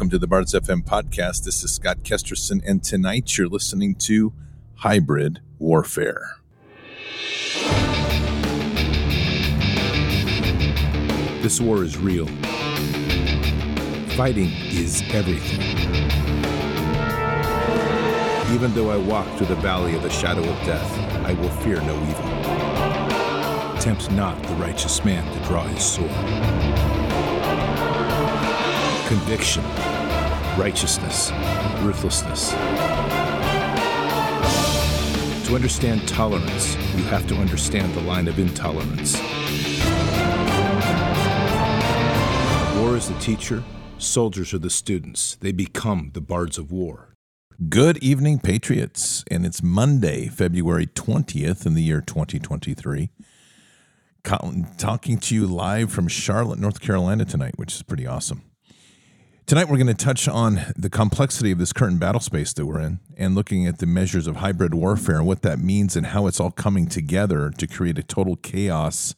Welcome to the Bards FM podcast. This is Scott Kesterson, and tonight you're listening to Hybrid Warfare. This war is real. Fighting is everything. Even though I walk through the valley of the shadow of death, I will fear no evil. Tempt not the righteous man to draw his sword conviction, righteousness, ruthlessness. To understand tolerance, you have to understand the line of intolerance. War is the teacher, soldiers are the students. They become the bards of war. Good evening, Patriots. And it's Monday, February 20th in the year 2023. Talking to you live from Charlotte, North Carolina tonight, which is pretty awesome. Tonight, we're going to touch on the complexity of this current battle space that we're in and looking at the measures of hybrid warfare and what that means and how it's all coming together to create a total chaos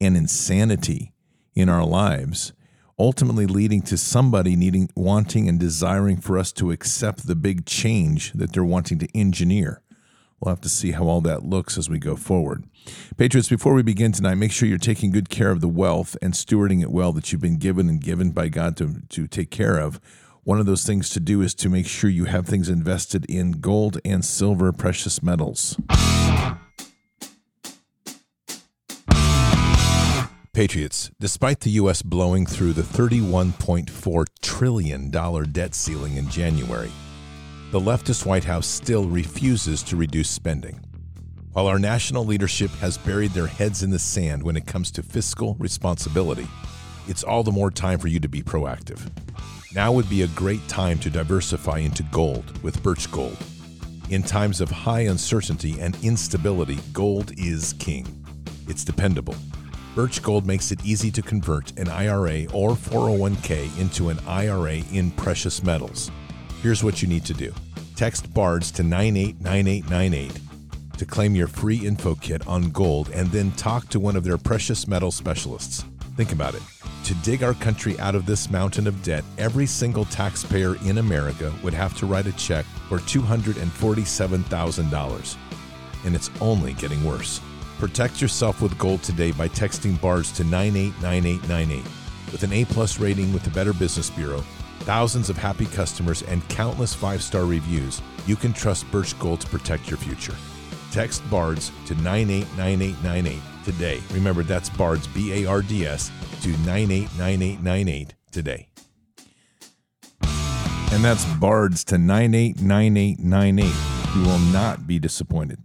and insanity in our lives, ultimately leading to somebody needing, wanting, and desiring for us to accept the big change that they're wanting to engineer. We'll have to see how all that looks as we go forward. Patriots, before we begin tonight, make sure you're taking good care of the wealth and stewarding it well that you've been given and given by God to, to take care of. One of those things to do is to make sure you have things invested in gold and silver precious metals. Patriots, despite the U.S. blowing through the $31.4 trillion debt ceiling in January, the leftist White House still refuses to reduce spending. While our national leadership has buried their heads in the sand when it comes to fiscal responsibility, it's all the more time for you to be proactive. Now would be a great time to diversify into gold with Birch Gold. In times of high uncertainty and instability, gold is king. It's dependable. Birch Gold makes it easy to convert an IRA or 401k into an IRA in precious metals. Here's what you need to do text BARDS to 989898 to claim your free info kit on gold and then talk to one of their precious metal specialists. Think about it. To dig our country out of this mountain of debt, every single taxpayer in America would have to write a check for $247,000. And it's only getting worse. Protect yourself with gold today by texting BARDS to 989898. With an A plus rating with the Better Business Bureau, thousands of happy customers, and countless five star reviews, you can trust Birch Gold to protect your future. Text BARDS to 989898 today. Remember, that's BARDS, B A R D S, to 989898 today. And that's BARDS to 989898. You will not be disappointed.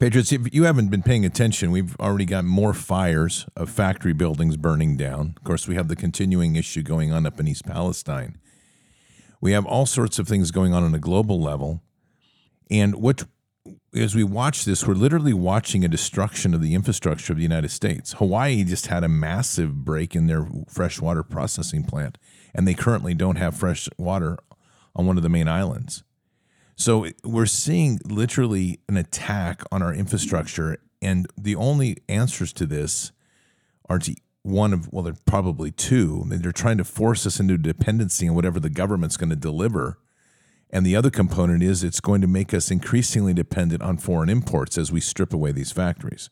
Patriots, if you haven't been paying attention, we've already got more fires of factory buildings burning down. Of course, we have the continuing issue going on up in East Palestine. We have all sorts of things going on on a global level. And what as we watch this, we're literally watching a destruction of the infrastructure of the United States. Hawaii just had a massive break in their freshwater processing plant, and they currently don't have fresh water on one of the main islands. So we're seeing literally an attack on our infrastructure, and the only answers to this are to one of well, they're probably two. They're trying to force us into dependency on whatever the government's going to deliver. And the other component is it's going to make us increasingly dependent on foreign imports as we strip away these factories.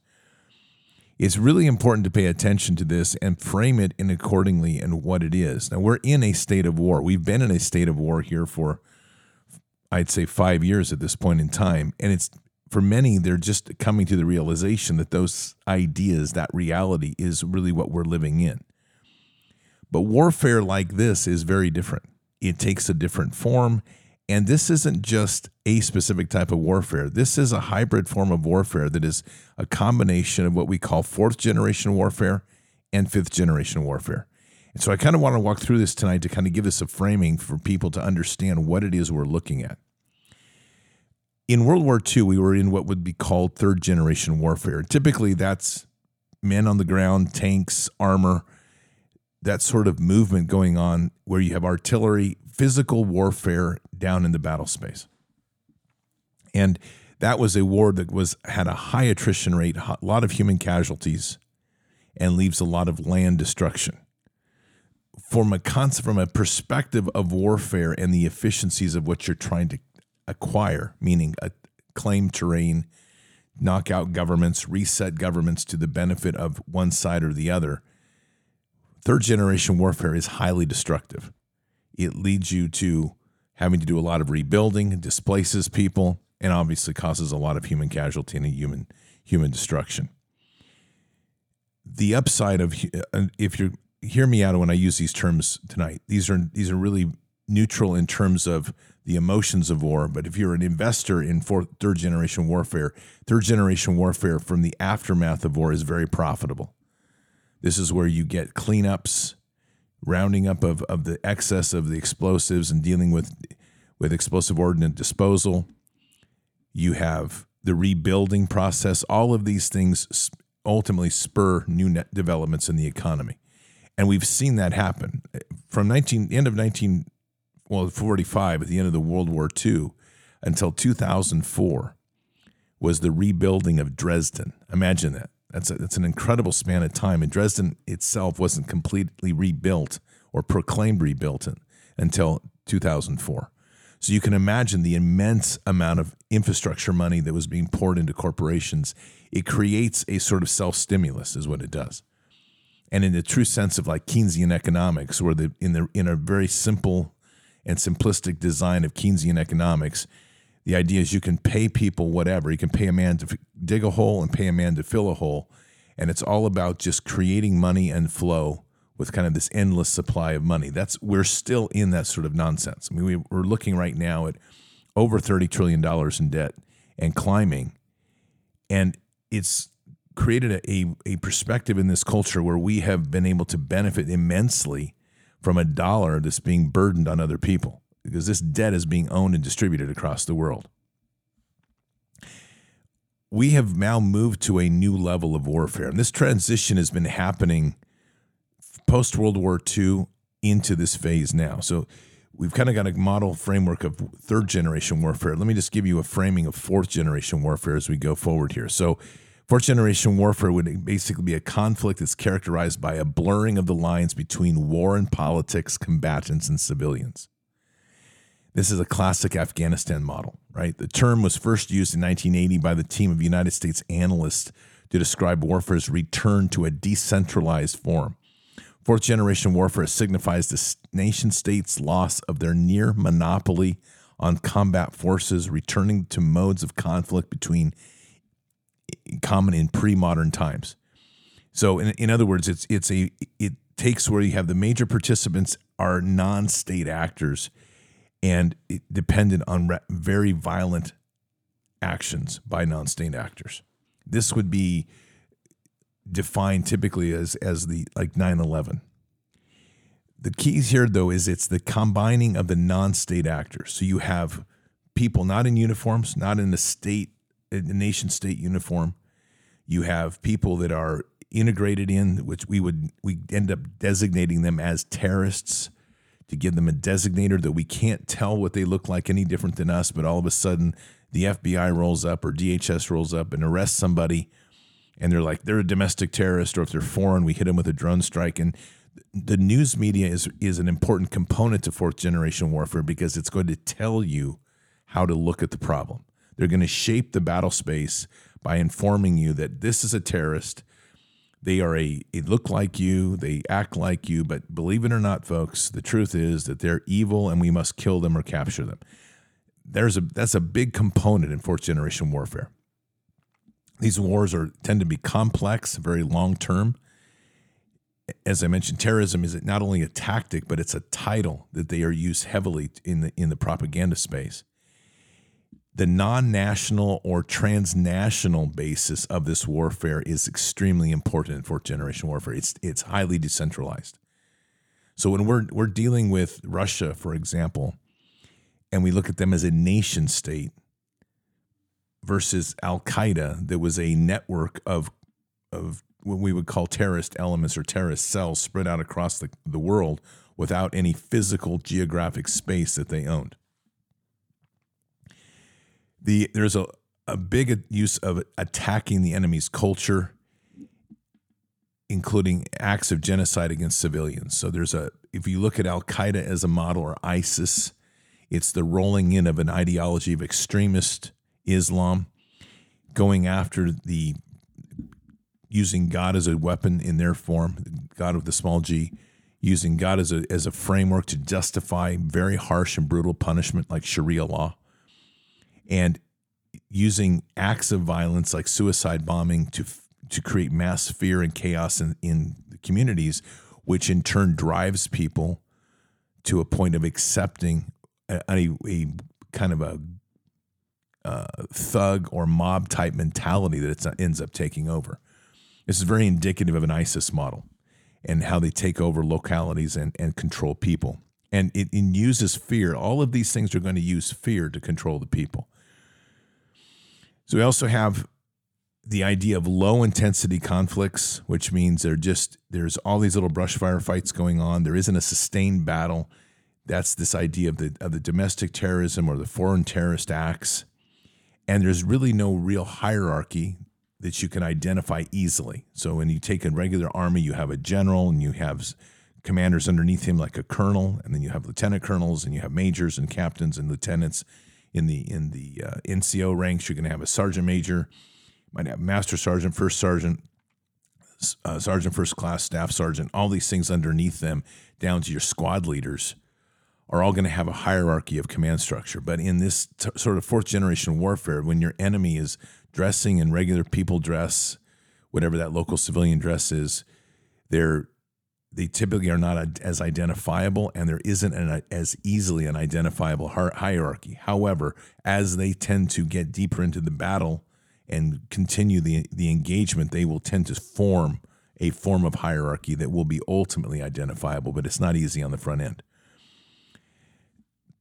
It's really important to pay attention to this and frame it in accordingly and what it is. Now, we're in a state of war. We've been in a state of war here for I'd say five years at this point in time. And it's for many, they're just coming to the realization that those ideas, that reality is really what we're living in. But warfare like this is very different. It takes a different form. And this isn't just a specific type of warfare. This is a hybrid form of warfare that is a combination of what we call fourth generation warfare and fifth generation warfare. And so I kind of want to walk through this tonight to kind of give us a framing for people to understand what it is we're looking at. In World War II, we were in what would be called third generation warfare. Typically, that's men on the ground, tanks, armor, that sort of movement going on where you have artillery, physical warfare down in the battle space. And that was a war that was had a high attrition rate, a lot of human casualties, and leaves a lot of land destruction from a concept, from a perspective of warfare and the efficiencies of what you're trying to acquire, meaning a claim terrain, knock out governments, reset governments to the benefit of one side or the other. Third generation warfare is highly destructive. It leads you to having to do a lot of rebuilding, displaces people, and obviously causes a lot of human casualty and human human destruction. The upside of uh, if you hear me out when I use these terms tonight, these are these are really neutral in terms of the emotions of war. But if you're an investor in fourth, third generation warfare, third generation warfare from the aftermath of war is very profitable. This is where you get cleanups, rounding up of, of the excess of the explosives and dealing with with explosive ordnance disposal. You have the rebuilding process. All of these things ultimately spur new net developments in the economy. And we've seen that happen from 19 end of 19 well 45 at the end of the World War II until 2004 was the rebuilding of Dresden. Imagine that. That's a, that's an incredible span of time. And Dresden itself wasn't completely rebuilt or proclaimed rebuilt until 2004. So you can imagine the immense amount of infrastructure money that was being poured into corporations. It creates a sort of self stimulus, is what it does. And in the true sense of like Keynesian economics, where the in the in a very simple and simplistic design of Keynesian economics, the idea is you can pay people whatever. You can pay a man to dig a hole and pay a man to fill a hole, and it's all about just creating money and flow with kind of this endless supply of money. That's we're still in that sort of nonsense. I mean, we, we're looking right now at over thirty trillion dollars in debt and climbing, and it's created a, a, a perspective in this culture where we have been able to benefit immensely from a dollar that's being burdened on other people because this debt is being owned and distributed across the world. We have now moved to a new level of warfare, and this transition has been happening post World War II into this phase now. So we've kind of got a model framework of third generation warfare. Let me just give you a framing of fourth generation warfare as we go forward here. So, fourth generation warfare would basically be a conflict that's characterized by a blurring of the lines between war and politics, combatants, and civilians. This is a classic Afghanistan model, right? The term was first used in 1980 by the team of United States analysts to describe warfare's return to a decentralized form. Fourth generation warfare signifies the nation state's loss of their near monopoly on combat forces, returning to modes of conflict between common in pre-modern times. So, in, in other words, it's it's a it takes where you have the major participants are non-state actors, and dependent on re- very violent actions by non-state actors. This would be defined typically as as the like 9/11. The keys here though is it's the combining of the non-state actors. So you have people not in uniforms, not in the state a nation state uniform. You have people that are integrated in which we would we end up designating them as terrorists to give them a designator that we can't tell what they look like any different than us, but all of a sudden the FBI rolls up or DHS rolls up and arrests somebody and they're like they're a domestic terrorist or if they're foreign we hit them with a drone strike and the news media is is an important component to fourth generation warfare because it's going to tell you how to look at the problem they're going to shape the battle space by informing you that this is a terrorist they are a they look like you they act like you but believe it or not folks the truth is that they're evil and we must kill them or capture them there's a that's a big component in fourth generation warfare these wars are tend to be complex, very long term. As I mentioned, terrorism is not only a tactic, but it's a title that they are used heavily in the in the propaganda space. The non-national or transnational basis of this warfare is extremely important in fourth generation warfare. It's it's highly decentralized. So when we're we're dealing with Russia, for example, and we look at them as a nation state, versus Al Qaeda, there was a network of of what we would call terrorist elements or terrorist cells spread out across the, the world without any physical geographic space that they owned. The there's a, a big use of attacking the enemy's culture. including acts of genocide against civilians. So there's a if you look at Al Qaeda as a model or ISIS, it's the rolling in of an ideology of extremist Islam, going after the using God as a weapon in their form, God of the small g, using God as a as a framework to justify very harsh and brutal punishment like Sharia law, and using acts of violence like suicide bombing to to create mass fear and chaos in, in communities, which in turn drives people to a point of accepting a, a, a kind of a uh, thug or mob type mentality that it ends up taking over. This is very indicative of an ISIS model and how they take over localities and, and control people. And it, it uses fear. All of these things are going to use fear to control the people. So we also have the idea of low intensity conflicts, which means they're just there's all these little brush fire fights going on. There isn't a sustained battle. That's this idea of the of the domestic terrorism or the foreign terrorist acts. And there's really no real hierarchy that you can identify easily. So when you take a regular army, you have a general and you have commanders underneath him like a colonel, and then you have lieutenant colonels and you have majors and captains and lieutenants. In the in the uh, NCO ranks, you're going to have a sergeant major might have master sergeant, first sergeant, uh, sergeant first class, staff sergeant, all these things underneath them, down to your squad leaders, are all going to have a hierarchy of command structure. But in this t- sort of fourth generation warfare, when your enemy is dressing in regular people dress, whatever that local civilian dress is, they're they typically are not as identifiable and there isn't an, as easily an identifiable hierarchy. However, as they tend to get deeper into the battle, and continue the, the engagement, they will tend to form a form of hierarchy that will be ultimately identifiable, but it's not easy on the front end.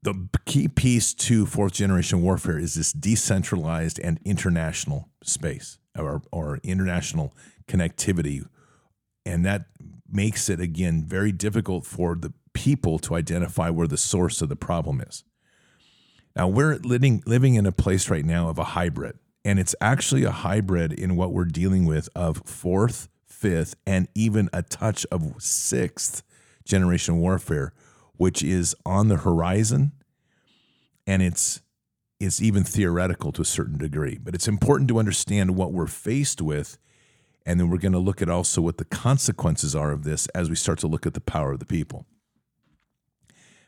The key piece to fourth generation warfare is this decentralized and international space or, or international connectivity. And that makes it, again, very difficult for the people to identify where the source of the problem is. Now, we're living, living in a place right now of a hybrid and it's actually a hybrid in what we're dealing with of fourth, fifth, and even a touch of sixth generation warfare, which is on the horizon. And it's it's even theoretical to a certain degree. But it's important to understand what we're faced with. And then we're going to look at also what the consequences are of this as we start to look at the power of the people.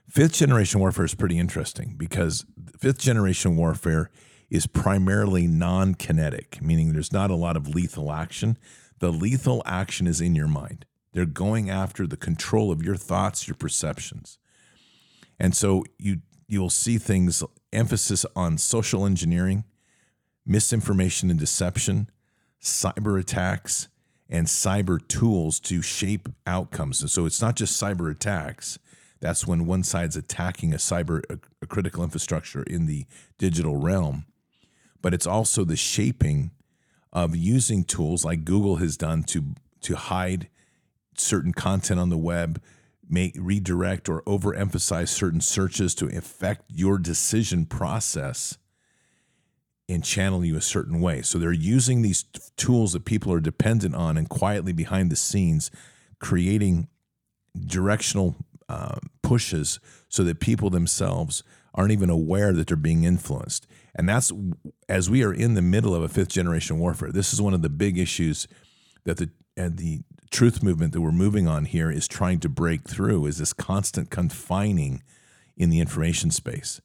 Fifth generation warfare is pretty interesting because fifth generation warfare is primarily non kinetic, meaning there's not a lot of lethal action. The lethal action is in your mind. They're going after the control of your thoughts, your perceptions. And so you you'll see things emphasis on social engineering, misinformation and deception, cyber attacks, and cyber tools to shape outcomes. And so it's not just cyber attacks. That's when one side's attacking a cyber a, a critical infrastructure in the digital realm but it's also the shaping of using tools like Google has done to to hide certain content on the web, make redirect or overemphasize certain searches to affect your decision process and channel you a certain way. So they're using these tools that people are dependent on and quietly behind the scenes creating directional uh, pushes so that people themselves aren't even aware that they're being influenced. And that's as we are in the middle of a fifth generation warfare. This is one of the big issues that the and the truth movement that we're moving on here is trying to break through is this constant confining in the information space.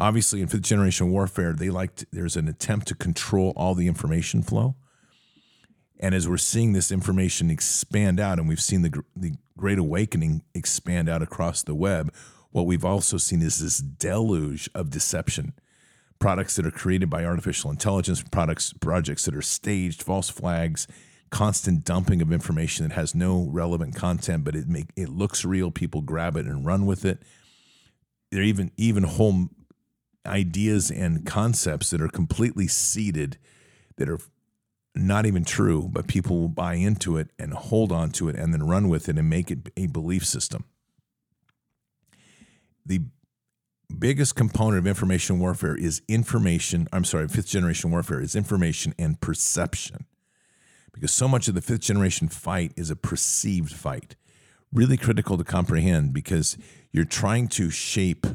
Obviously, in fifth generation warfare, they like there's an attempt to control all the information flow. And as we're seeing this information expand out, and we've seen the the Great Awakening expand out across the web, what we've also seen is this deluge of deception products that are created by artificial intelligence, products projects that are staged, false flags, constant dumping of information that has no relevant content, but it make it looks real. People grab it and run with it. There even even whole ideas and concepts that are completely seeded that are not even true, but people will buy into it and hold on to it and then run with it and make it a belief system. The biggest component of information warfare is information. I'm sorry, fifth generation warfare is information and perception. because so much of the fifth generation fight is a perceived fight. Really critical to comprehend because you're trying to shape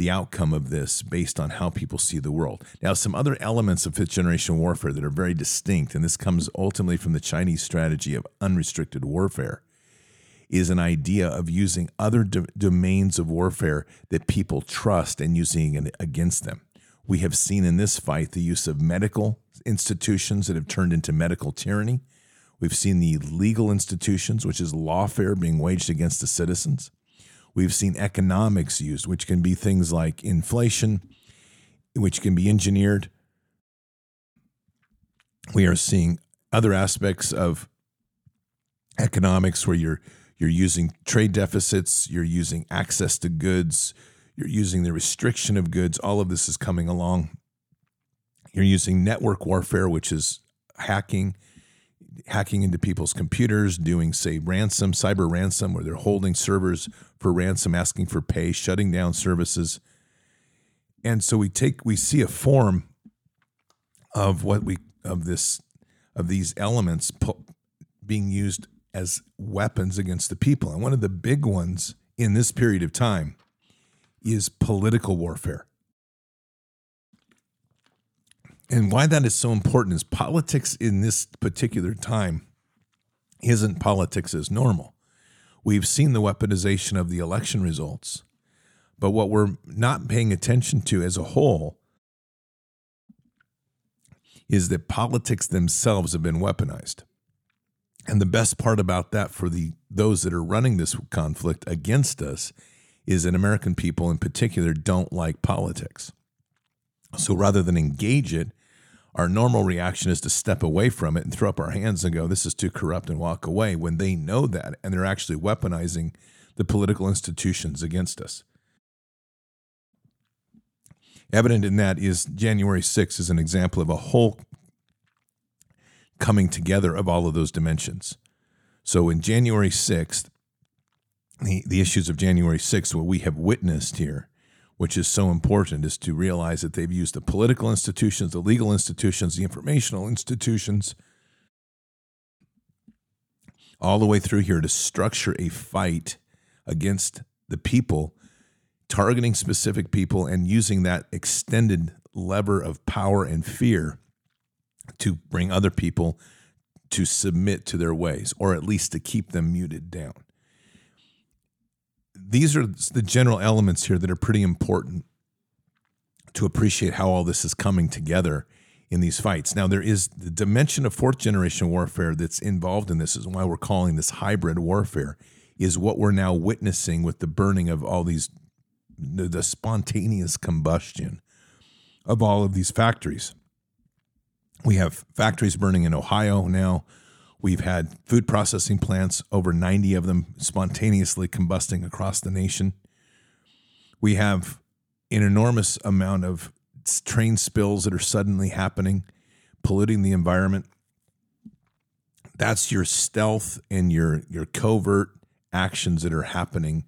the outcome of this based on how people see the world. Now, some other elements of fifth generation warfare that are very distinct, and this comes ultimately from the Chinese strategy of unrestricted warfare, is an idea of using other do- domains of warfare that people trust and using it against them. We have seen in this fight the use of medical institutions that have turned into medical tyranny. We've seen the legal institutions, which is lawfare, being waged against the citizens. We've seen economics used, which can be things like inflation, which can be engineered. We are seeing other aspects of economics where you're you're using trade deficits, you're using access to goods, you're using the restriction of goods. All of this is coming along. You're using network warfare, which is hacking, hacking into people's computers, doing, say, ransom, cyber ransom, where they're holding servers for ransom, asking for pay, shutting down services. And so we take we see a form of what we of this of these elements being used as weapons against the people. And one of the big ones in this period of time is political warfare. And why that is so important is politics in this particular time isn't politics as normal. We've seen the weaponization of the election results, but what we're not paying attention to as a whole is that politics themselves have been weaponized. And the best part about that for the those that are running this conflict against us is that American people in particular don't like politics. So rather than engage it, our normal reaction is to step away from it and throw up our hands and go, This is too corrupt and walk away when they know that and they're actually weaponizing the political institutions against us. Evident in that is January 6th is an example of a whole coming together of all of those dimensions. So in January 6th, the, the issues of January 6th, what we have witnessed here, which is so important, is to realize that they've used the political institutions, the legal institutions, the informational institutions, all the way through here to structure a fight against the people, targeting specific people and using that extended lever of power and fear to bring other people to submit to their ways, or at least to keep them muted down these are the general elements here that are pretty important to appreciate how all this is coming together in these fights. Now, there is the dimension of fourth generation warfare that's involved in this, is why we're calling this hybrid warfare, is what we're now witnessing with the burning of all these, the, the spontaneous combustion of all of these factories. We have factories burning in Ohio now. We've had food processing plants, over 90 of them spontaneously combusting across the nation. We have an enormous amount of train spills that are suddenly happening, polluting the environment. That's your stealth and your, your covert actions that are happening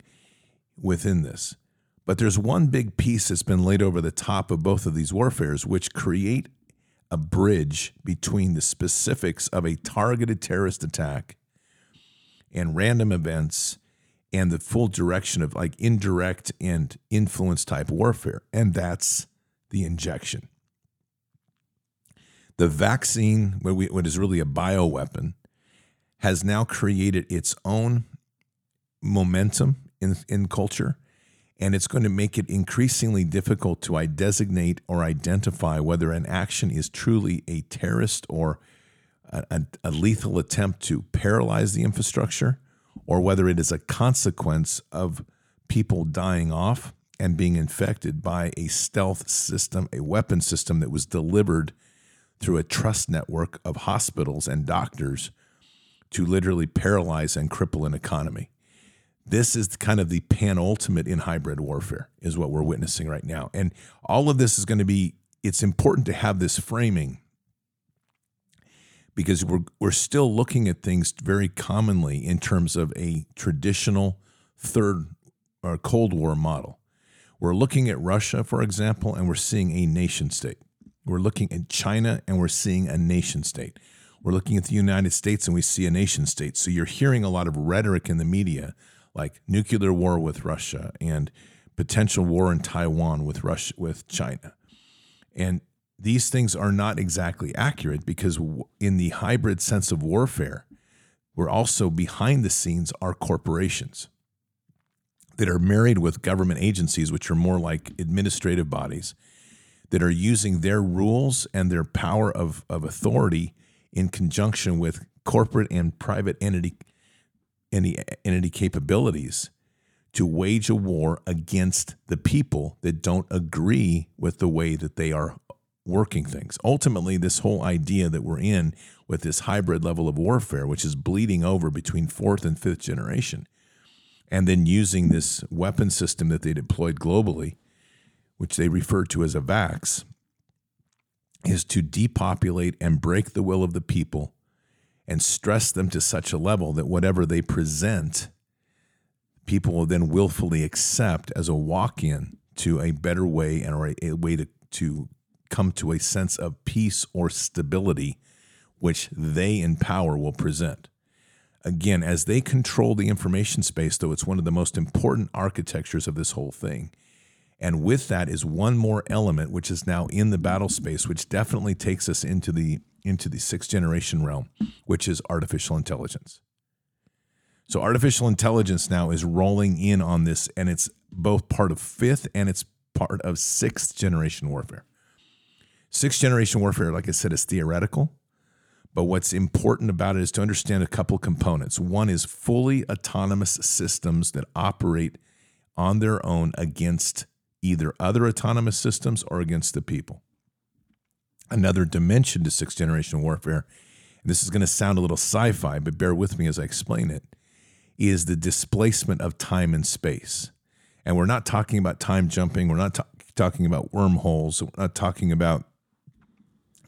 within this. But there's one big piece that's been laid over the top of both of these warfares, which create a bridge between the specifics of a targeted terrorist attack and random events and the full direction of like indirect and influence type warfare. And that's the injection. The vaccine, what is really a bioweapon, has now created its own momentum in, in culture and it's going to make it increasingly difficult to designate or identify whether an action is truly a terrorist or a, a, a, lethal attempt to paralyze the infrastructure, or whether it is a consequence of people dying off and being infected by a stealth system, a weapon system that was delivered through a trust network of hospitals and doctors to literally paralyze and cripple an economy. This is kind of the penultimate in hybrid warfare, is what we're witnessing right now. And all of this is going to be, it's important to have this framing because we're, we're still looking at things very commonly in terms of a traditional third or Cold War model. We're looking at Russia, for example, and we're seeing a nation state. We're looking at China and we're seeing a nation state. We're looking at the United States and we see a nation state. So you're hearing a lot of rhetoric in the media like nuclear war with Russia and potential war in Taiwan with Russia with China. And these things are not exactly accurate because in the hybrid sense of warfare, we're also behind the scenes are corporations that are married with government agencies, which are more like administrative bodies that are using their rules and their power of, of authority in conjunction with corporate and private entity, entity, entity capabilities to wage a war against the people that don't agree with the way that they are working things. Ultimately, this whole idea that we're in with this hybrid level of warfare, which is bleeding over between fourth and fifth generation, and then using this weapon system that they deployed globally which they refer to as a vax, is to depopulate and break the will of the people and stress them to such a level that whatever they present, people will then willfully accept as a walk in to a better way and or a, way to, to come to a sense of peace or stability, which they in power will present. Again, as they control the information space, though, it's one of the most important architectures of this whole thing and with that is one more element, which is now in the battle space, which definitely takes us into the into the sixth generation realm, which is artificial intelligence. So artificial intelligence now is rolling in on this, and it's both part of fifth and it's part of sixth generation warfare. Sixth generation warfare, like I said, is theoretical. But what's important about it is to understand a couple components. One is fully autonomous systems that operate on their own against either other autonomous systems or against the people. Another dimension to sixth generation warfare, and this is going to sound a little sci fi, but bear with me as I explain it, is the displacement of time and space. And we're not talking about time jumping, we're not talking about wormholes, we're not talking about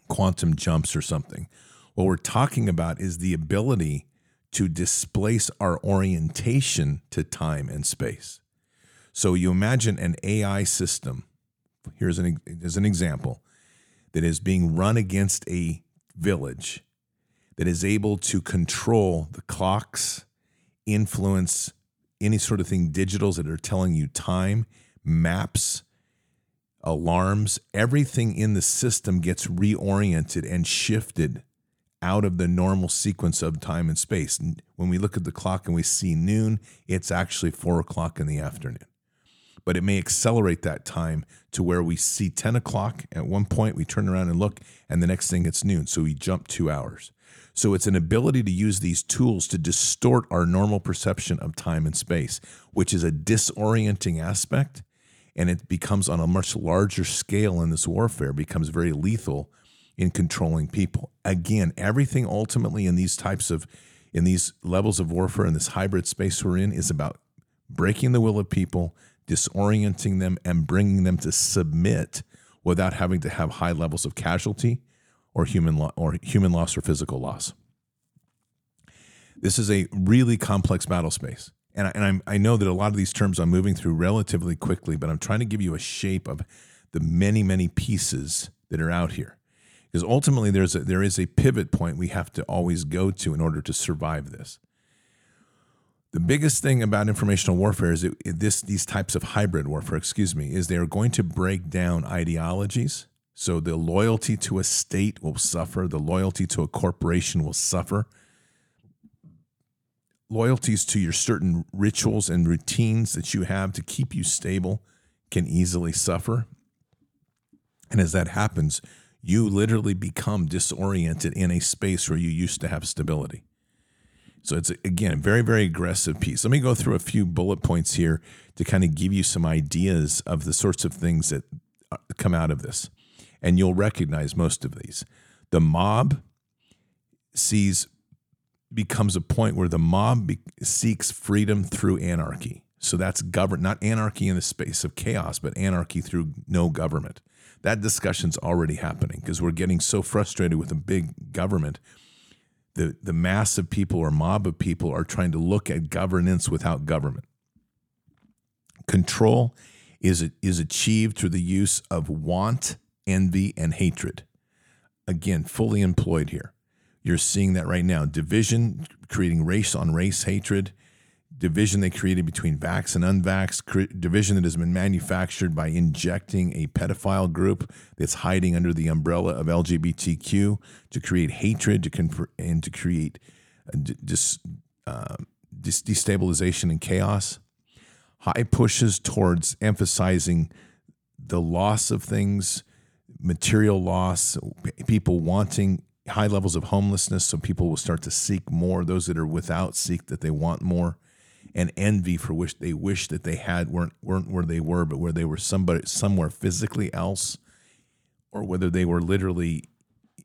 quantum jumps or something. What we're talking about is the ability to displace our orientation to time and space. So you imagine an AI system. Here's an as an example that is being run against a village that is able to control the clocks, influence any sort of thing digitals that are telling you time, maps, alarms, everything in the system gets reoriented and shifted out of the normal sequence of time and space. When we look at the clock and we see noon, it's actually four o'clock in the afternoon but it may accelerate that time to where we see 10 o'clock at one point, we turn around and look, and the next thing it's noon. So we jump two hours. So it's an ability to use these tools to distort our normal perception of time and space, which is a disorienting aspect. And it becomes on a much larger scale in this warfare, becomes very lethal in controlling people. Again, everything ultimately in these types of in these levels of warfare in this hybrid space we're in is about breaking the will of people, disorienting them, and bringing them to submit without having to have high levels of casualty or human lo- or human loss or physical loss. This is a really complex battle space. And, I, and I'm, I know that a lot of these terms I'm moving through relatively quickly, but I'm trying to give you a shape of the many, many pieces that are out here. Because ultimately, there's a, there is a pivot point we have to always go to in order to survive this. The biggest thing about informational warfare is it, this these types of hybrid warfare, excuse me, is they are going to break down ideologies. So the loyalty to a state will suffer, the loyalty to a corporation will suffer. Loyalties to your certain rituals and routines that you have to keep you stable can easily suffer. And as that happens, you literally become disoriented in a space where you used to have stability. So it's again very very aggressive piece. Let me go through a few bullet points here to kind of give you some ideas of the sorts of things that uh, come out of this, and you'll recognize most of these. The mob sees becomes a point where the mob be, seeks freedom through anarchy. So that's govern not anarchy in the space of chaos, but anarchy through no government. That discussion's already happening because we're getting so frustrated with a big government the, the mass of people or mob of people are trying to look at governance without government. Control is, is achieved through the use of want, envy, and hatred. Again, fully employed here. You're seeing that right now. Division, creating race on race hatred, division they created between vax and unvax, division that has been manufactured by injecting a pedophile group that's hiding under the umbrella of LGBTQ to create hatred to and to create dis- uh, dis- destabilization and chaos. High pushes towards emphasizing the loss of things, material loss, people wanting high levels of homelessness, so people will start to seek more. Those that are without seek that they want more, and envy for which they wish that they had weren't weren't where they were, but where they were somebody somewhere physically else, or whether they were literally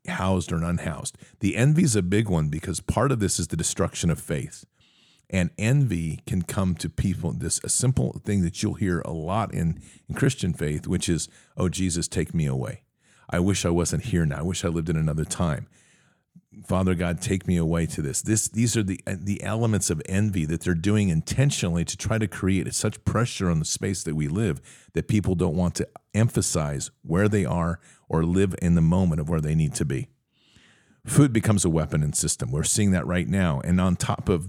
housed or unhoused. The envy is a big one because part of this is the destruction of faith. And envy can come to people. This a simple thing that you'll hear a lot in, in Christian faith, which is, "Oh Jesus, take me away." I wish I wasn't here now. I wish I lived in another time. Father God, take me away to this. This these are the the elements of envy that they're doing intentionally to try to create such pressure on the space that we live that people don't want to emphasize where they are or live in the moment of where they need to be. Food becomes a weapon and system. We're seeing that right now. And on top of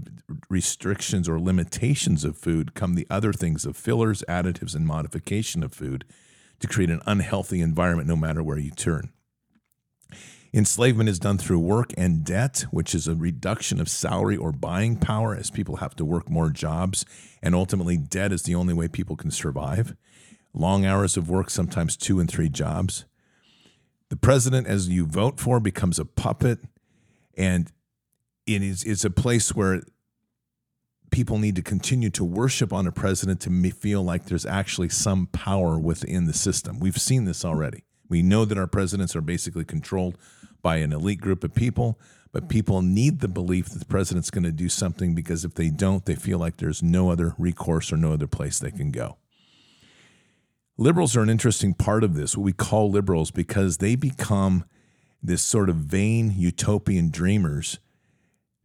restrictions or limitations of food come the other things of fillers, additives, and modification of food to create an unhealthy environment no matter where you turn. Enslavement is done through work and debt, which is a reduction of salary or buying power as people have to work more jobs. And ultimately, debt is the only way people can survive. Long hours of work, sometimes two and three jobs. The president, as you vote for, becomes a puppet. And it is, it's a place where people need to continue to worship on a president to feel like there's actually some power within the system. We've seen this already. We know that our presidents are basically controlled by an elite group of people, but people need the belief that the president's going to do something because if they don't, they feel like there's no other recourse or no other place they can go. Liberals are an interesting part of this, what we call liberals, because they become this sort of vain utopian dreamers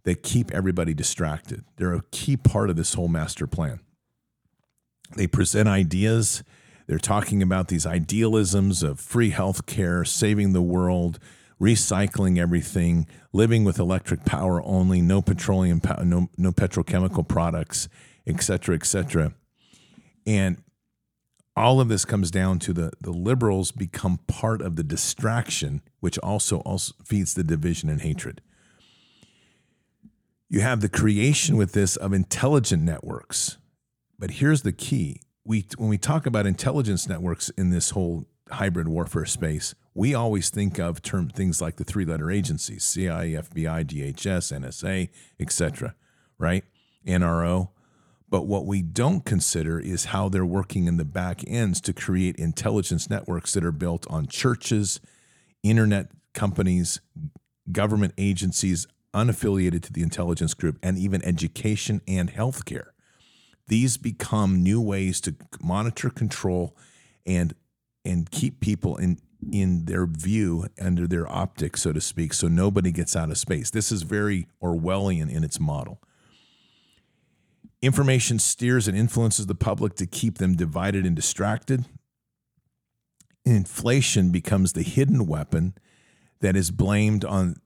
that keep everybody distracted. They're a key part of this whole master plan. They present ideas. They're talking about these idealisms of free health care, saving the world, recycling everything, living with electric power only, no petroleum, no, no petrochemical products, et cetera, et cetera. And all of this comes down to the, the liberals become part of the distraction, which also, also feeds the division and hatred. You have the creation with this of intelligent networks. But here's the key. We when we talk about intelligence networks in this whole hybrid warfare space, we always think of term things like the three-letter agencies, CIA, FBI, DHS, NSA, etc., right? NRO. But what we don't consider is how they're working in the back ends to create intelligence networks that are built on churches, internet companies, government agencies, unaffiliated to the intelligence group, and even education and healthcare. These become new ways to monitor, control, and and keep people in in their view under their optics, so to speak, so nobody gets out of space. This is very Orwellian in its model. Information steers and influences the public to keep them divided and distracted. Inflation becomes the hidden weapon that is blamed on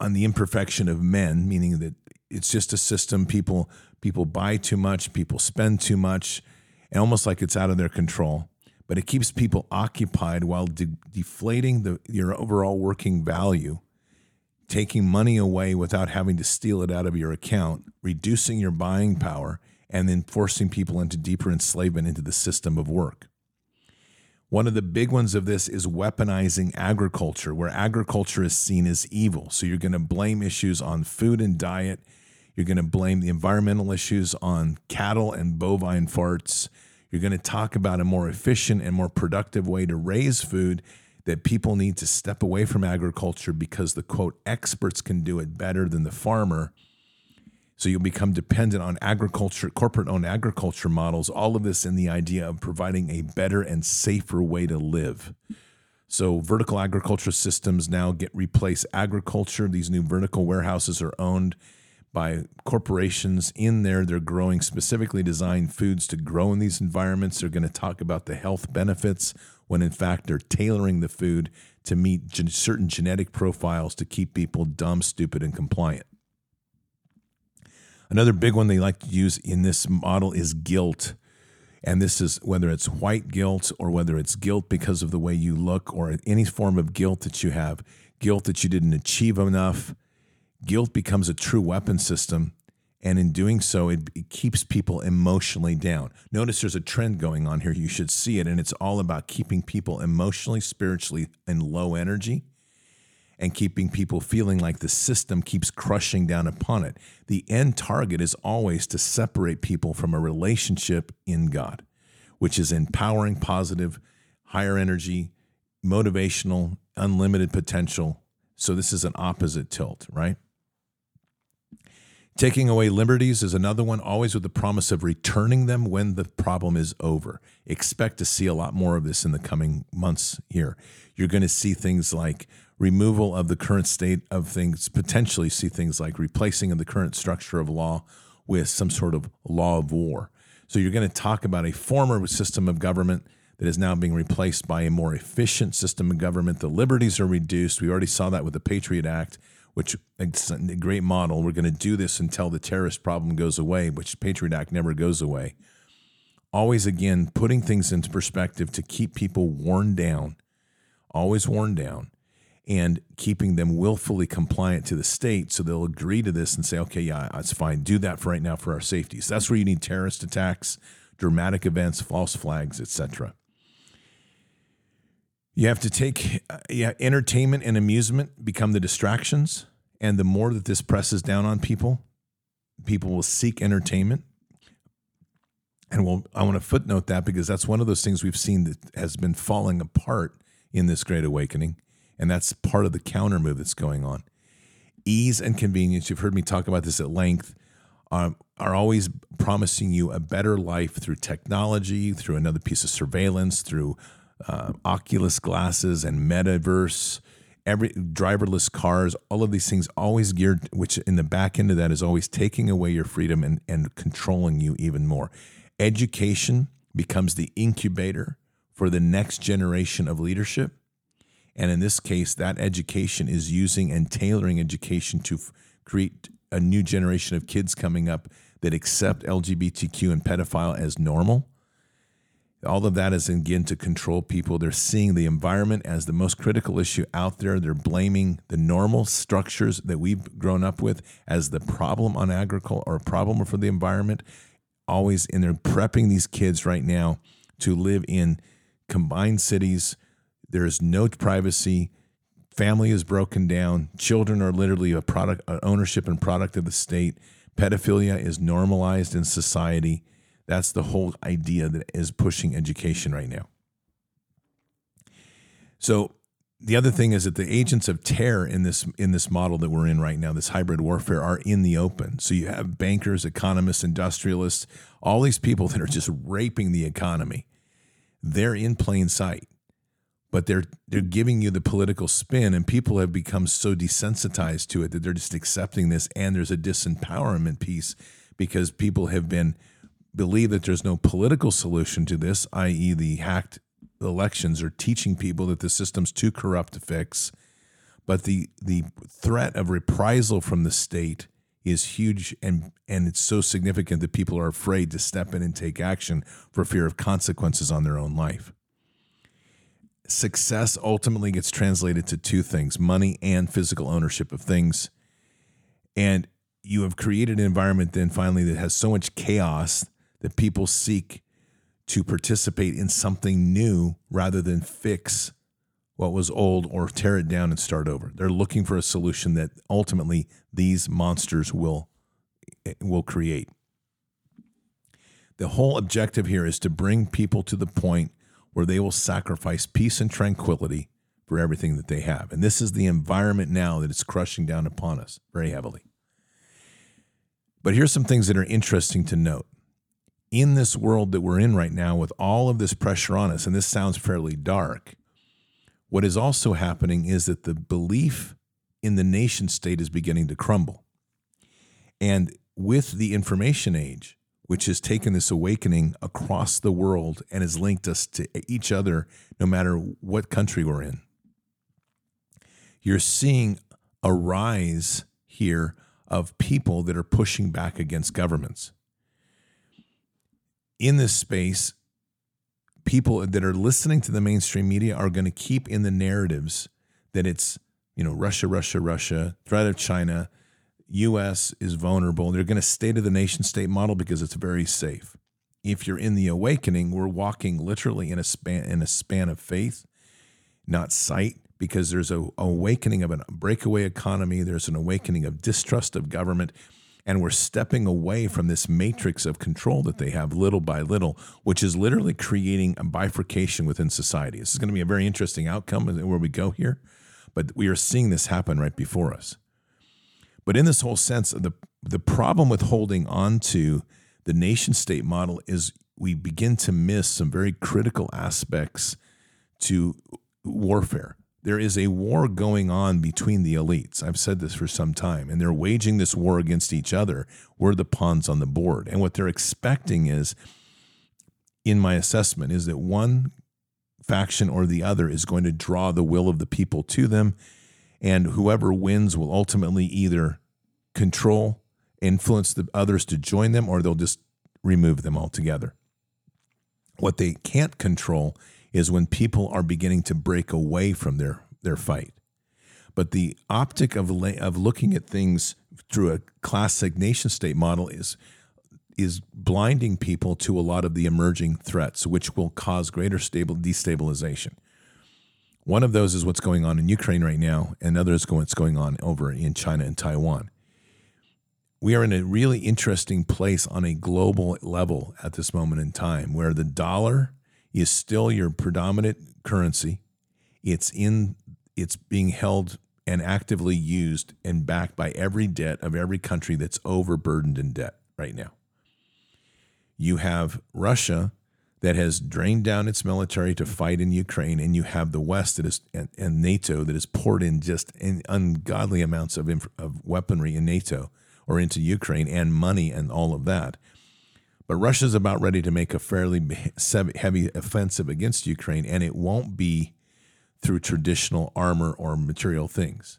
on the imperfection of men, meaning that it's just a system. People people buy too much, people spend too much, and almost like it's out of their control. But it keeps people occupied while de- deflating the, your overall working value, taking money away without having to steal it out of your account, reducing your buying power, and then forcing people into deeper enslavement into the system of work. One of the big ones of this is weaponizing agriculture, where agriculture is seen as evil. So you're going to blame issues on food and diet. You're going to blame the environmental issues on cattle and bovine farts. You're going to talk about a more efficient and more productive way to raise food that people need to step away from agriculture because the quote experts can do it better than the farmer so you'll become dependent on agriculture, corporate owned agriculture models, all of this in the idea of providing a better and safer way to live. So vertical agriculture systems now get replace agriculture. These new vertical warehouses are owned by corporations in there. They're growing specifically designed foods to grow in these environments. They're going to talk about the health benefits, when in fact they're tailoring the food to meet gen- certain genetic profiles to keep people dumb, stupid, and compliant. Another big one they like to use in this model is guilt. And this is whether it's white guilt or whether it's guilt because of the way you look or any form of guilt that you have, guilt that you didn't achieve enough. Guilt becomes a true weapon system. And in doing so, it, it keeps people emotionally down. Notice there's a trend going on here. You should see it. And it's all about keeping people emotionally, spiritually, in low energy and keeping people feeling like the system keeps crushing down upon it. The end target is always to separate people from a relationship in God, which is empowering, positive, higher energy, motivational, unlimited potential. So this is an opposite tilt, right? Taking away liberties is another one, always with the promise of returning them when the problem is over. Expect to see a lot more of this in the coming months here. You're going to see things like removal of the current state of things, potentially see things like replacing of the current structure of law with some sort of law of war. So you're going to talk about a former system of government that is now being replaced by a more efficient system of government. The liberties are reduced. We already saw that with the Patriot Act, which is a great model. We're going to do this until the terrorist problem goes away, which Patriot Act never goes away. Always again putting things into perspective to keep people worn down, always worn down and keeping them willfully compliant to the state so they'll agree to this and say, okay, yeah, it's fine. Do that for right now for our safety. So that's where you need terrorist attacks, dramatic events, false flags, etc. You have to take uh, yeah, entertainment and amusement become the distractions. And the more that this presses down on people, people will seek entertainment. And we'll, I want to footnote that because that's one of those things we've seen that has been falling apart in this great awakening and that's part of the counter move that's going on. Ease and convenience, you've heard me talk about this at length, um, are always promising you a better life through technology, through another piece of surveillance, through uh, Oculus glasses and metaverse, every driverless cars, all of these things always geared, which in the back end of that is always taking away your freedom and, and controlling you even more. Education becomes the incubator for the next generation of leadership. And in this case, that education is using and tailoring education to f- create a new generation of kids coming up that accept LGBTQ and pedophile as normal. All of that is again to control people. They're seeing the environment as the most critical issue out there. They're blaming the normal structures that we've grown up with as the problem on agriculture or a problem for the environment. Always, and they're prepping these kids right now to live in combined cities there is no privacy. Family is broken down. Children are literally a product, an ownership and product of the state. Pedophilia is normalized in society. That's the whole idea that is pushing education right now. So the other thing is that the agents of terror in this in this model that we're in right now, this hybrid warfare, are in the open. So you have bankers, economists, industrialists, all these people that are just raping the economy. They're in plain sight but they're they're giving you the political spin and people have become so desensitized to it that they're just accepting this and there's a disempowerment piece because people have been believe that there's no political solution to this i.e. the hacked elections are teaching people that the system's too corrupt to fix but the the threat of reprisal from the state is huge and and it's so significant that people are afraid to step in and take action for fear of consequences on their own life success ultimately gets translated to two things money and physical ownership of things. And you have created an environment then finally that has so much chaos that people seek to participate in something new rather than fix what was old or tear it down and start over. They're looking for a solution that ultimately these monsters will eh, will create. The whole objective here is to bring people to the point where they will sacrifice peace and tranquility for everything that they have. And this is the environment now that is crushing down upon us very heavily. But here's some things that are interesting to note. In this world that we're in right now, with all of this pressure on us, and this sounds fairly dark, what is also happening is that the belief in the nation state is beginning to crumble. And with the information age, which has taken this awakening across the world and has linked us to each other no matter what country we're in. You're seeing a rise here of people that are pushing back against governments. In this space, people that are listening to the mainstream media are going to keep in the narratives that it's, you know, Russia, Russia, Russia, threat of China, US is vulnerable. They're going to stay to the nation state model because it's very safe. If you're in the awakening, we're walking literally in a span in a span of faith, not sight, because there's a awakening of a breakaway economy, there's an awakening of distrust of government, and we're stepping away from this matrix of control that they have little by little, which is literally creating a bifurcation within society. This is going to be a very interesting outcome where we go here, but we are seeing this happen right before us. But in this whole sense, the the problem with holding on to the nation state model is we begin to miss some very critical aspects to warfare. There is a war going on between the elites. I've said this for some time, and they're waging this war against each other. We're the pawns on the board. And what they're expecting is, in my assessment, is that one faction or the other is going to draw the will of the people to them and whoever wins will ultimately either control, influence the others to join them, or they'll just remove them altogether. What they can't control is when people are beginning to break away from their, their fight. But the optic of, of looking at things through a classic nation state model is, is blinding people to a lot of the emerging threats, which will cause greater stable destabilization. One of those is what's going on in Ukraine right now, and others what's going on over in China and Taiwan. We are in a really interesting place on a global level at this moment in time where the dollar is still your predominant currency. It's in it's being held and actively used and backed by every debt of every country that's overburdened in debt right now. You have Russia that has drained down its military to fight in Ukraine, and you have the West that is and, and NATO that has poured in just in ungodly amounts of, inf- of weaponry in NATO or into Ukraine and money and all of that. But Russia's about ready to make a fairly heavy offensive against Ukraine, and it won't be through traditional armor or material things.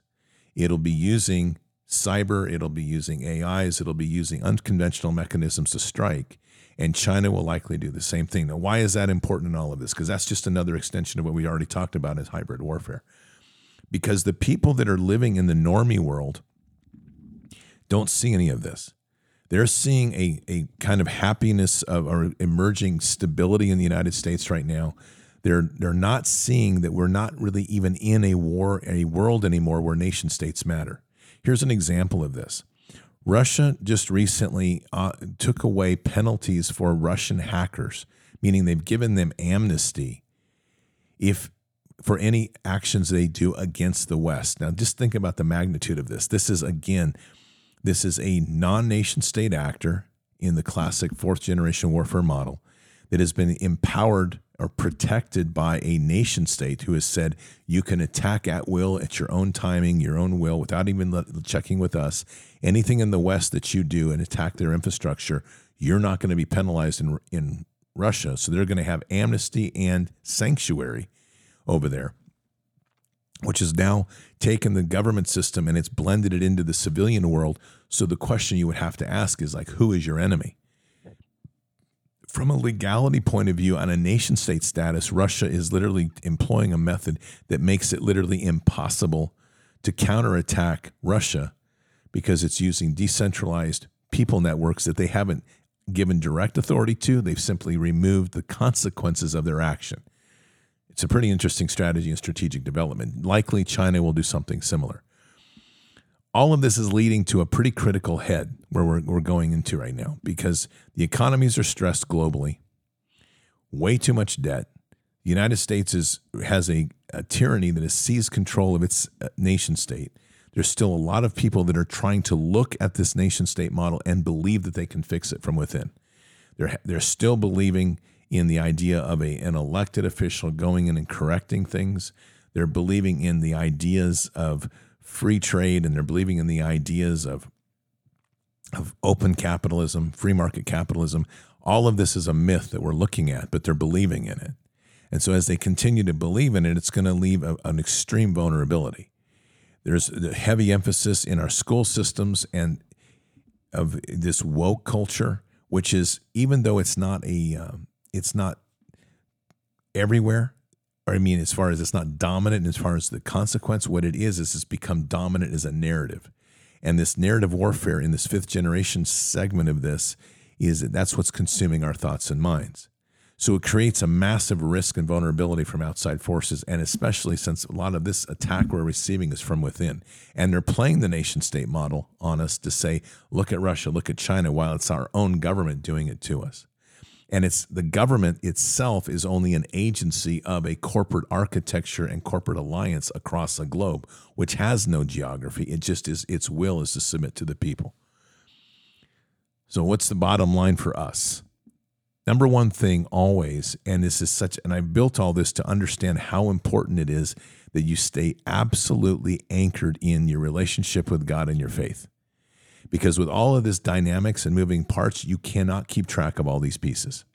It'll be using cyber, it'll be using AIs, it'll be using unconventional mechanisms to strike and China will likely do the same thing. Now, why is that important in all of this? Because that's just another extension of what we already talked about as hybrid warfare. Because the people that are living in the normie world don't see any of this. They're seeing a, a kind of happiness of or emerging stability in the United States right now. They're they're not seeing that we're not really even in a war, a world anymore where nation states matter. Here's an example of this. Russia just recently uh, took away penalties for Russian hackers, meaning they've given them amnesty if for any actions they do against the West. Now, just think about the magnitude of this. This is again, this is a non-nation state actor in the classic fourth generation warfare model that has been empowered or protected by a nation state who has said you can attack at will at your own timing, your own will, without even checking with us. Anything in the West that you do and attack their infrastructure, you're not going to be penalized in, in Russia. So they're going to have amnesty and sanctuary over there, which has now taken the government system and it's blended it into the civilian world. So the question you would have to ask is like, who is your enemy? from a legality point of view, on a nation state status, Russia is literally employing a method that makes it literally impossible to counterattack Russia because it's using decentralized people networks that they haven't given direct authority to. They've simply removed the consequences of their action. It's a pretty interesting strategy in strategic development. Likely, China will do something similar all of this is leading to a pretty critical head where we're, we're going into right now because the economies are stressed globally, way too much debt. The United States is, has a, a tyranny that has seized control of its uh, nation state. There's still a lot of people that are trying to look at this nation state model and believe that they can fix it from within. They're, they're still believing in the idea of a, an elected official going in and correcting things. They're believing in the ideas of free trade and they're believing in the ideas of of open capitalism, free market capitalism. All of this is a myth that we're looking at, but they're believing in it. And so, as they continue to believe in it, it's going to leave a, an extreme vulnerability. There's a heavy emphasis in our school systems and of this woke culture, which is even though it's not a, um, it's not everywhere. Or I mean, as far as it's not dominant, as far as the consequence, what it is is it's become dominant as a narrative, and this narrative warfare in this fifth generation segment of this is that that's what's consuming our thoughts and minds. So it creates a massive risk and vulnerability from outside forces, and especially since a lot of this attack we're receiving is from within. And they're playing the nation state model on us to say, look at Russia, look at China, while it's our own government doing it to us. And it's the government itself is only an agency of a corporate architecture and corporate alliance across the globe, which has no geography. It just is its will is to submit to the people. So, what's the bottom line for us? Number one thing always, and this is such, and I built all this to understand how important it is that you stay absolutely anchored in your relationship with God and your faith. Because with all of this dynamics and moving parts, you cannot keep track of all these pieces.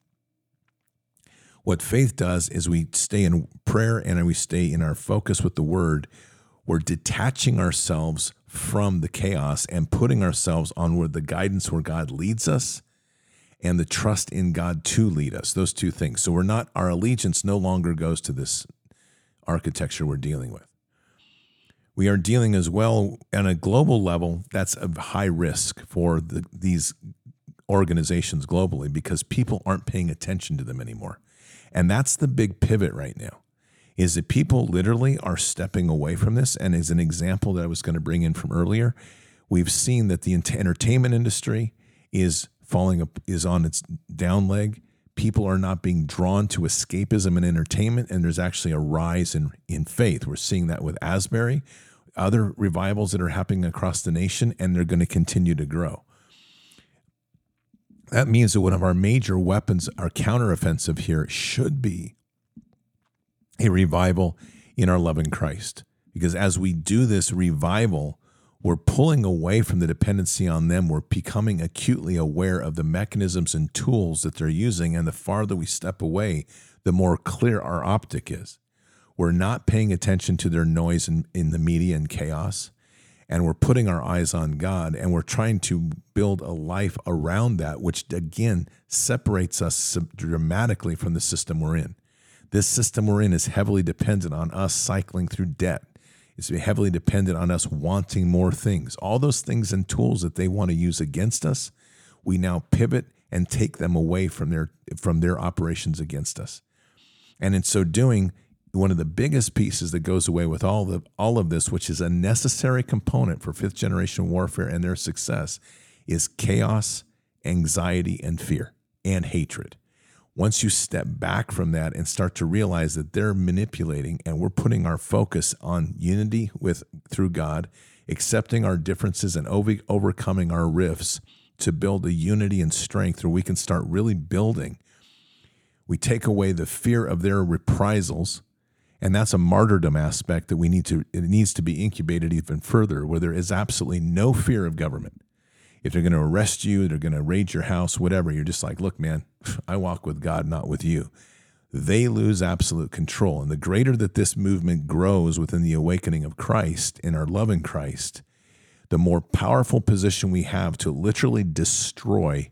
What faith does is we stay in prayer and we stay in our focus with the word. We're detaching ourselves from the chaos and putting ourselves on where the guidance where God leads us and the trust in God to lead us. Those two things. So we're not, our allegiance no longer goes to this architecture we're dealing with. We are dealing as well on a global level, that's a high risk for the, these organizations globally because people aren't paying attention to them anymore. And that's the big pivot right now is that people literally are stepping away from this. And as an example that I was going to bring in from earlier, we've seen that the entertainment industry is falling up, is on its down leg. People are not being drawn to escapism and entertainment, and there's actually a rise in, in faith. We're seeing that with Asbury, other revivals that are happening across the nation, and they're going to continue to grow. That means that one of our major weapons, our counteroffensive here, should be a revival in our love in Christ. Because as we do this revival, we're pulling away from the dependency on them. We're becoming acutely aware of the mechanisms and tools that they're using. And the farther we step away, the more clear our optic is. We're not paying attention to their noise in, in the media and chaos. And we're putting our eyes on God and we're trying to build a life around that, which again separates us dramatically from the system we're in. This system we're in is heavily dependent on us cycling through debt. It's heavily dependent on us wanting more things. All those things and tools that they want to use against us, we now pivot and take them away from their from their operations against us. And in so doing, one of the biggest pieces that goes away with all the all of this, which is a necessary component for fifth generation warfare and their success, is chaos, anxiety, and fear and hatred once you step back from that and start to realize that they're manipulating and we're putting our focus on unity with through God, accepting our differences and over, overcoming our rifts to build a unity and strength where we can start really building. We take away the fear of their reprisals, and that's a martyrdom aspect that we need to it needs to be incubated even further where there is absolutely no fear of government if they're going to arrest you, they're going to raid your house, whatever, you're just like, look, man, I walk with God, not with you. They lose absolute control. And the greater that this movement grows within the awakening of Christ and our love in Christ, the more powerful position we have to literally destroy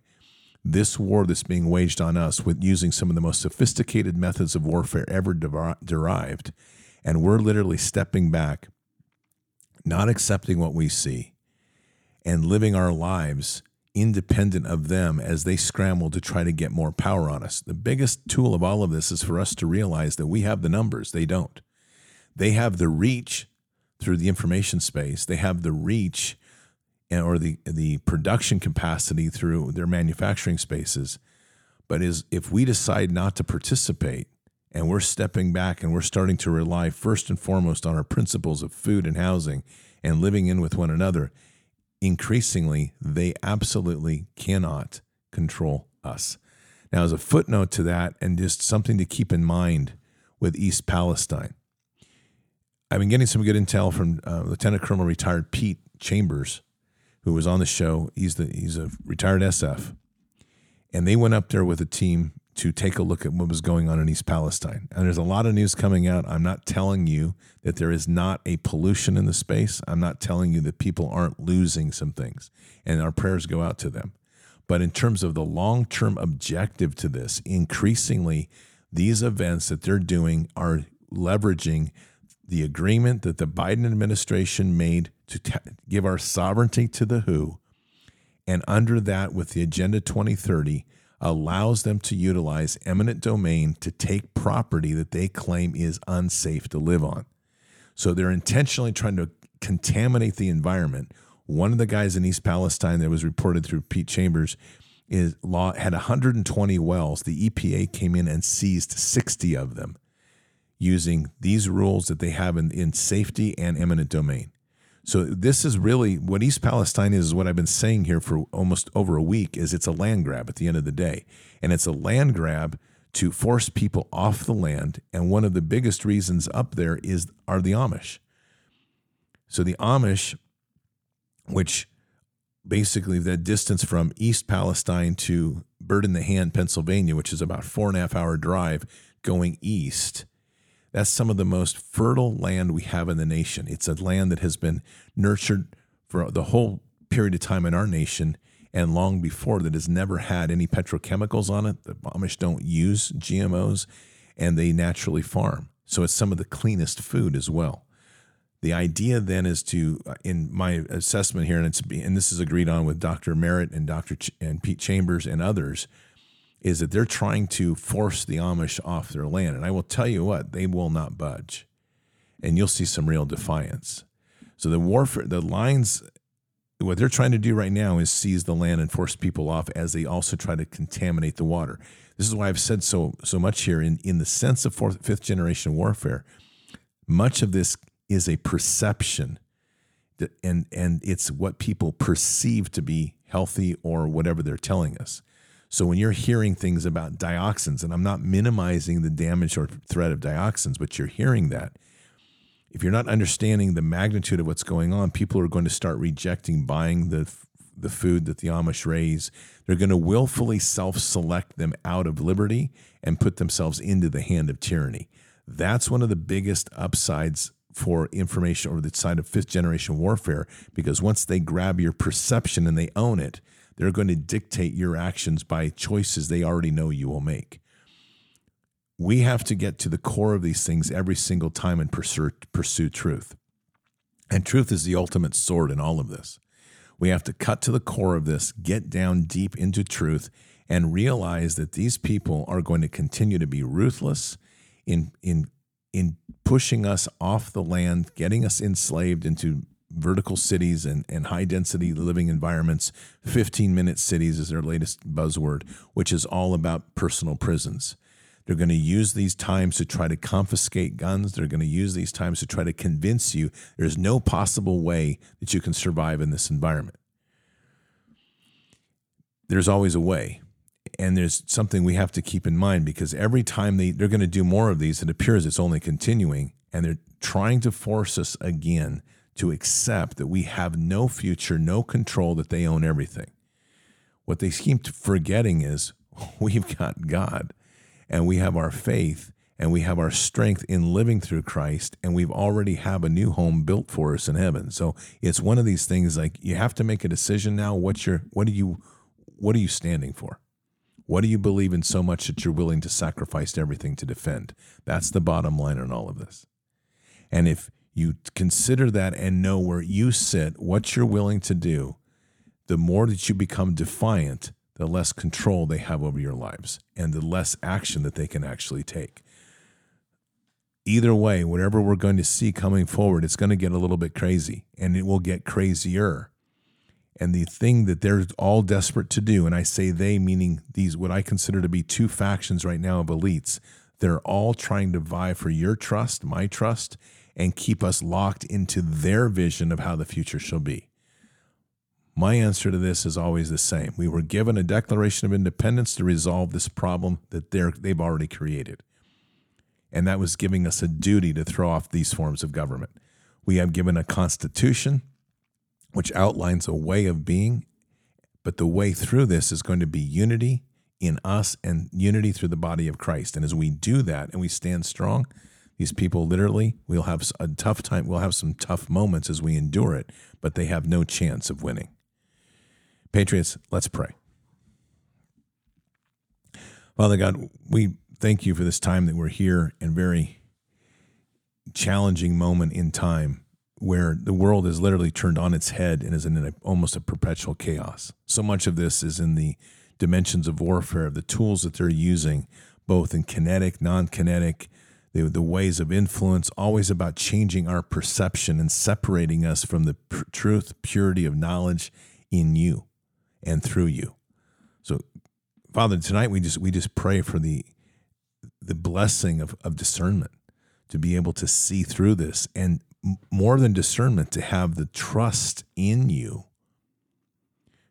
this war that's being waged on us with using some of the most sophisticated methods of warfare ever derived. And we're literally stepping back, not accepting what we see, and living our lives independent of them as they scramble to try to get more power on us. The biggest tool of all of this is for us to realize that we have the numbers, they don't. They have the reach through the information space, they have the reach or the the production capacity through their manufacturing spaces. But is if we decide not to participate and we're stepping back and we're starting to rely first and foremost on our principles of food and housing and living in with one another, increasingly, they absolutely cannot control us. Now, as a footnote to that, and just something to keep in mind with East Palestine, I've been getting some good intel from uh, Lieutenant Colonel retired Pete Chambers, who was on the show. He's the he's a retired SF, and they went up there with a team to take a look at what was going on in East Palestine. And there's a lot of news coming out. I'm not telling you that there is not a pollution in the space. I'm not telling you that people aren't losing some things, and our prayers go out to them. But in terms of the long term objective to this, increasingly, these events that they're doing are leveraging the agreement that the Biden administration made to t- give our sovereignty to the WHO. And under that, with the Agenda 2030, allows them to utilize eminent domain to take property that they claim is unsafe to live on. So they're intentionally trying to contaminate the environment. One of the guys in East Palestine that was reported through Pete Chambers is law had 120 wells. The EPA came in and seized 60 of them using these rules that they have in, in safety and eminent domain. So this is really what East Palestine is, is what I've been saying here for almost over a week is it's a land grab at the end of the day. And it's a land grab to force people off the land. And one of the biggest reasons up there is are the Amish. So the Amish, which basically the distance from East Palestine to Bird in the Hand, Pennsylvania, which is about four and a half hour drive going east, that's some of the most fertile land we have in the nation. It's a land that has been nurtured for the whole period of time in our nation and long before that has never had any petrochemicals on it. The Amish don't use GMOs and they naturally farm. So it's some of the cleanest food as well. The idea then is to, uh, in my assessment here, and it's and this is agreed on with Dr. Merritt and Dr. Ch- and Pete Chambers and others, is that they're trying to force the Amish off their land. And I will tell you what, they will not budge. And you'll see some real defiance. So the warfare, the lines, what they're trying to do right now is seize the land and force people off as they also try to contaminate the water. This is why I've said so so much here in, in the sense of fourth, fifth generation warfare. Much of this is a perception and and it's what people perceive to be healthy or whatever they're telling us. So when you're hearing things about dioxins, and I'm not minimizing the damage or threat of dioxins, but you're hearing that, if you're not understanding the magnitude of what's going on, people are going to start rejecting buying the the food that the Amish raise. They're going to willfully self-select them out of liberty and put themselves into the hand of tyranny. That's one of the biggest upsides for information or the side of fifth generation warfare because once they grab your perception and they own it, they're going to dictate your actions by choices they already know you will make. We have to get to the core of these things every single time and pursue, pursue truth. And truth is the ultimate sword in all of this. We have to cut to the core of this, get down deep into truth, and realize that these people are going to continue to be ruthless in, in, in pushing us off the land, getting us enslaved into vertical cities and, and high density living environments. 15 minute cities is their latest buzzword, which is all about personal prisons. They're going to use these times to try to confiscate guns. They're going to use these times to try to convince you there's no possible way that you can survive in this environment. There's always a way. And there's something we have to keep in mind because every time they, they're going to do more of these, it appears it's only continuing. And they're trying to force us again to accept that we have no future, no control, that they own everything. What they seem to forgetting is we've got God and we have our faith and we have our strength in living through Christ and we've already have a new home built for us in heaven. So it's one of these things like you have to make a decision now what's your what are you what are you standing for? What do you believe in so much that you're willing to sacrifice everything to defend? That's the bottom line on all of this. And if you consider that and know where you sit, what you're willing to do, the more that you become defiant, the less control they have over your lives and the less action that they can actually take. Either way, whatever we're going to see coming forward, it's going to get a little bit crazy and it will get crazier. And the thing that they're all desperate to do, and I say they meaning these, what I consider to be two factions right now of elites, they're all trying to vie for your trust, my trust, and keep us locked into their vision of how the future shall be? My answer to this is always the same. We were given a Declaration of Independence to resolve this problem that they've already created. And that was giving us a duty to throw off these forms of government. We have given a constitution which outlines a way of being. But the way through this is going to be unity in us and unity through the body of Christ. And as we do that and we stand strong, these people literally, we'll have a tough time. We'll have some tough moments as we endure it, but they have no chance of winning. Patriots, let's pray. Father God, we thank you for this time that we're here and very challenging moment in time where the world is literally turned on its head and is in a, almost a perpetual chaos. So much of this is in the dimensions of warfare, of the tools that they're using, both in kinetic, non kinetic, the, the ways of influence, always about changing our perception and separating us from the pr- truth, purity of knowledge in you and through you. So, Father, tonight we just we just pray for the the blessing of, of discernment to be able to see through this and more than discernment to have the trust in you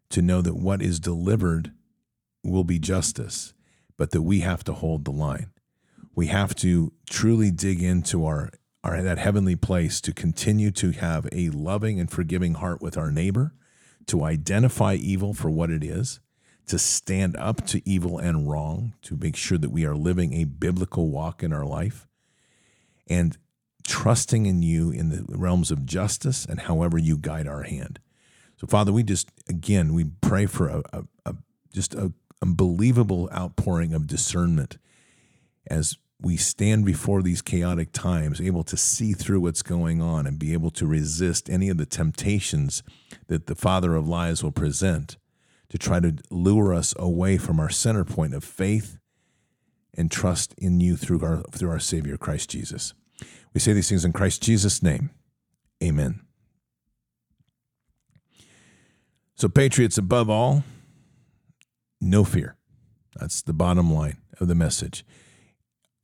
to know that what is delivered will be justice, but that we have to hold the line. We have to truly dig into our, our that heavenly place to continue to have a loving and forgiving heart with our neighbor, to identify evil for what it is, to stand up to evil and wrong, to make sure that we are living a biblical walk in our life, and trusting in you in the realms of justice and however you guide our hand. So, Father, we just again we pray for a, a, a just a unbelievable outpouring of discernment as we stand before these chaotic times, able to see through what's going on and be able to resist any of the temptations that the father of lies will present to try to lure us away from our center point of faith and trust in you through our through our Savior Christ Jesus. We say these things in Christ Jesus' name. Amen. So, patriots, above all, no fear. That's the bottom line of the message.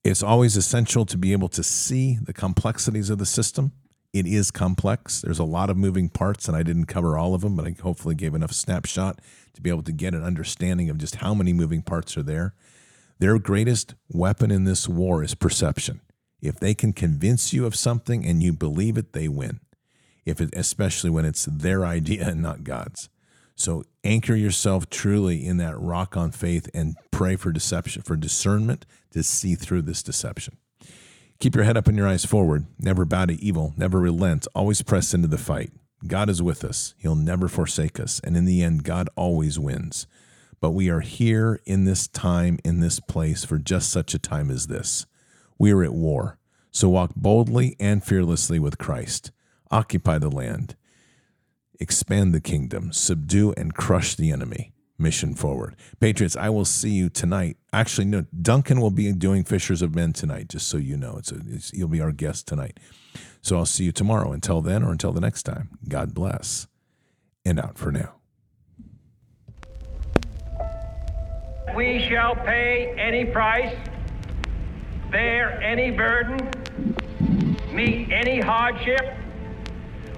It's always essential to be able to see the complexities of the system. It is complex. There's a lot of moving parts, and I didn't cover all of them, but I hopefully gave enough snapshot to be able to get an understanding of just how many moving parts are there. Their greatest weapon in this war is perception. If they can convince you of something and you believe it, they win. If it, especially when it's their idea and not God's. So anchor yourself truly in that rock on faith and pray for deception, for discernment to see through this deception. Keep your head up and your eyes forward. Never bow to evil. Never relent. Always press into the fight. God is with us. He'll never forsake us. And in the end, God always wins. But we are here in this time, in this place, for just such a time as this. We are at war. So walk boldly and fearlessly with Christ. Occupy the land expand the kingdom, subdue and crush the enemy. Mission forward. Patriots, I will see you tonight. Actually, no, Duncan will be doing Fishers of Men tonight, just so you know. It's, a, it's He'll be our guest tonight. So I'll see you tomorrow. Until then, or until the next time, God bless. And out for now. We shall pay any price, bear any burden, meet any hardship